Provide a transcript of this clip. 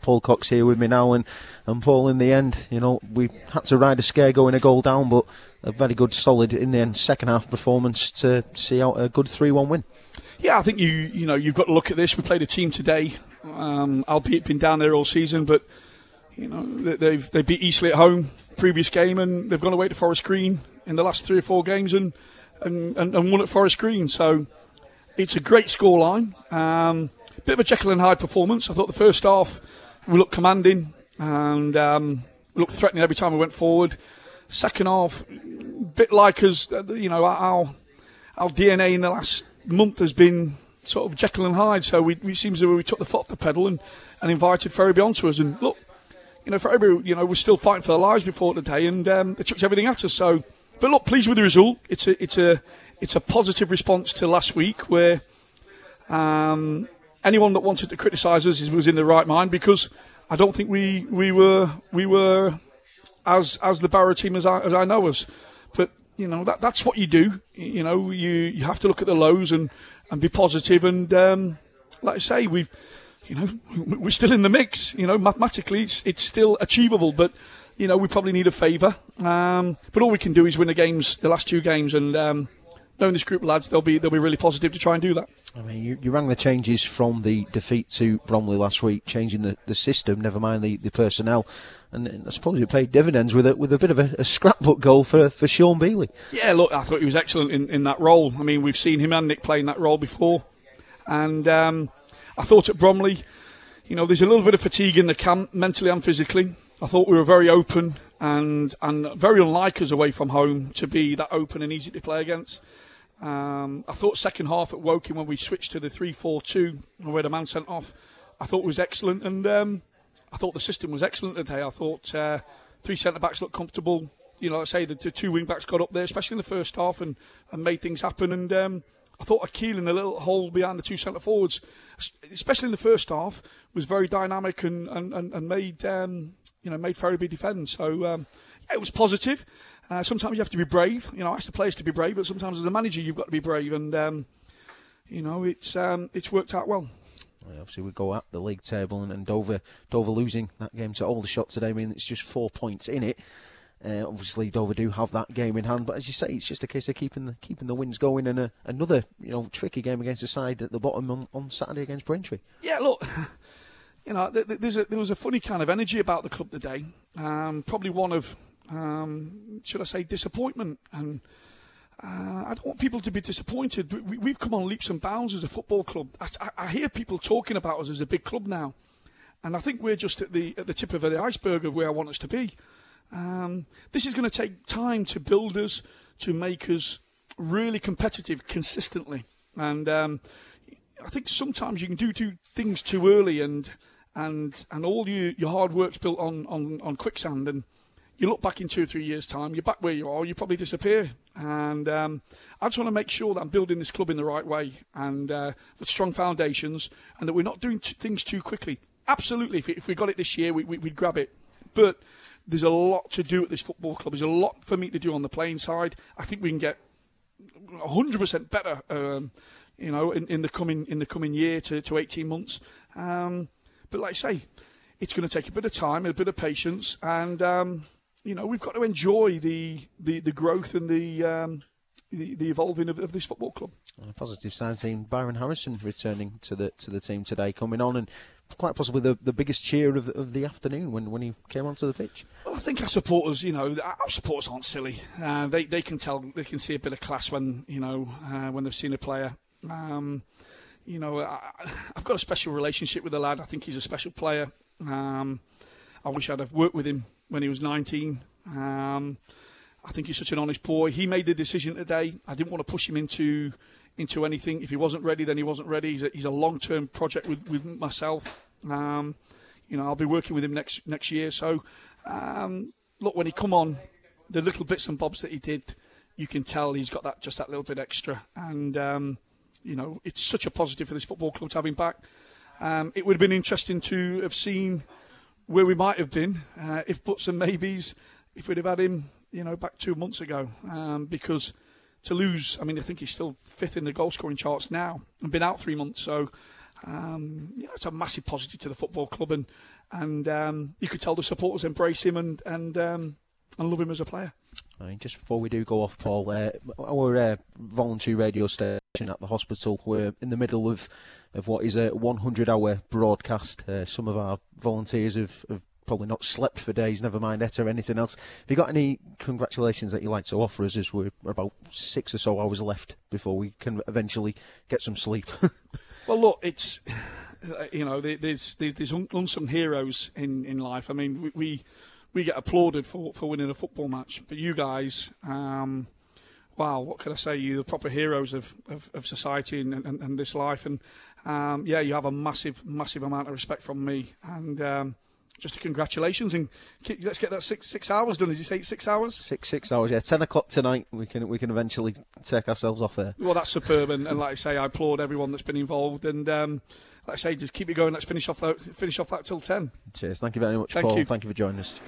Paul Cox here with me now, and, and Paul, in the end, you know, we had to ride a scare going a goal down, but a very good, solid, in the end, second half performance to see out a good 3 1 win. Yeah, I think you you know you've got to look at this. We played a team today, um, albeit been down there all season, but you know they've they beat Eastleigh at home previous game, and they've gone away to Forest Green in the last three or four games, and and, and, and won at Forest Green. So it's a great scoreline. Um, bit of a Jekyll and Hyde performance. I thought the first half we looked commanding and um, looked threatening every time we went forward. Second half, bit like us, you know, our our DNA in the last month has been sort of Jekyll and Hyde. So we, we seems that we took the foot off the pedal and, and invited Ferriby onto us. And look, you know, Ferriby, you know, we're still fighting for their lives before today, and um, they chucked everything at us. So, but look, pleased with the result. It's a it's a it's a positive response to last week where um, anyone that wanted to criticise us was in the right mind because I don't think we we were we were as as the Barrow team as I, as I know us. But you know that that's what you do. You know you you have to look at the lows and and be positive and um, like I say we you know we're still in the mix. You know mathematically it's it's still achievable, but you know we probably need a favour. Um, but all we can do is win the games, the last two games, and um, knowing this group of lads, they'll be they'll be really positive to try and do that. I mean, you, you rang the changes from the defeat to Bromley last week, changing the, the system, never mind the, the personnel. And, I suppose it paid dividends with a, with a bit of a, a scrapbook goal for, for Sean Bealey. Yeah, look, I thought he was excellent in, in that role. I mean, we've seen him and Nick playing that role before. And um, I thought at Bromley, you know, there's a little bit of fatigue in the camp, mentally and physically. I thought we were very open and, and very unlike us away from home to be that open and easy to play against. Um, I thought second half at Woking when we switched to the 3-4-2 and we had a man sent off, I thought was excellent, and um, I thought the system was excellent today. I thought uh, three centre backs looked comfortable. You know, I say the, the two wing backs got up there, especially in the first half, and, and made things happen. And um, I thought Akil in the little hole behind the two centre forwards, especially in the first half, was very dynamic and and, and, and made um, you know made Ferriby defend. So um, yeah, it was positive. Uh, sometimes you have to be brave. You know, I ask the players to be brave, but sometimes as a manager you've got to be brave, and um, you know it's um, it's worked out well. Obviously, we go up the league table, and, and Dover Dover losing that game to Aldershot today. I mean, it's just four points in it. Uh, obviously, Dover do have that game in hand, but as you say, it's just a case of keeping the keeping the wins going, and a, another you know tricky game against the side at the bottom on, on Saturday against Braintree. Yeah, look, you know, there's a, there was a funny kind of energy about the club today. Um, probably one of um, should I say, disappointment. And uh, I don't want people to be disappointed. We, have come on leaps and bounds as a football club. I, I, hear people talking about us as a big club now, and I think we're just at the at the tip of the iceberg of where I want us to be. Um, this is going to take time to build us, to make us really competitive consistently, and um, I think sometimes you can do, do things too early, and and and all you, your hard work's built on, on, on quicksand and you look back in two or three years' time, you're back where you are, you probably disappear. And um, I just want to make sure that I'm building this club in the right way and uh, with strong foundations, and that we're not doing t- things too quickly. Absolutely, if, if we got it this year, we, we, we'd grab it. But there's a lot to do at this football club. There's a lot for me to do on the playing side. I think we can get 100% better, um, you know, in, in, the coming in the coming year to, to 18 months. Um, but like I say, it's going to take a bit of time, a bit of patience, and um, you know, we've got to enjoy the the, the growth and the, um, the, the evolving of, of, this football club. On a positive side, team Byron Harrison returning to the to the team today, coming on and quite possibly the, the biggest cheer of, of the afternoon when, when he came onto the pitch. Well, I think our supporters, you know, our supporters aren't silly. Uh, they they can tell, they can see a bit of class when you know uh, when they've seen a player. Um, you know, I, have got a special relationship with the lad. I think he's a special player. Um, I wish I'd have worked with him when he was 19. Um, I think he's such an honest boy. He made the decision today. I didn't want to push him into into anything. If he wasn't ready, then he wasn't ready. He's a, he's a long term project with, with myself. Um, you know, I'll be working with him next next year. So, um, look, when he come on, the little bits and bobs that he did, you can tell he's got that just that little bit extra. And um, you know, it's such a positive for this football club to have him back. Um, it would have been interesting to have seen where we might have been uh, if buts and maybes if we'd have had him, you know, back two months ago. Um, because to lose, I mean, I think he's still fifth in the goal scoring charts now and been out three months. So um, you know, it's a massive positive to the football club, and and um, you could tell the supporters embrace him and and um, and love him as a player. Mean, just before we do go off, Paul, uh, our uh, voluntary radio station at the hospital, we're in the middle of, of what is a 100 hour broadcast. Uh, some of our volunteers have, have probably not slept for days, never mind it or anything else. Have you got any congratulations that you'd like to offer us as we're about six or so hours left before we can eventually get some sleep? well, look, it's, you know, there's, there's, there's unsung heroes in, in life. I mean, we, we we get applauded for, for winning a football match. But you guys, um, wow, what can I say? You're the proper heroes of, of, of society and, and, and, this life. And um, yeah, you have a massive, massive amount of respect from me. And um, just a congratulations and let's get that six six hours done. As you say, six hours. Six six hours. Yeah, ten o'clock tonight. We can we can eventually take ourselves off there. Well, that's superb. And, and like I say, I applaud everyone that's been involved. And um, like I say, just keep it going. Let's finish off that finish off that till ten. Cheers. Thank you very much, Thank Paul. You. Thank you for joining us.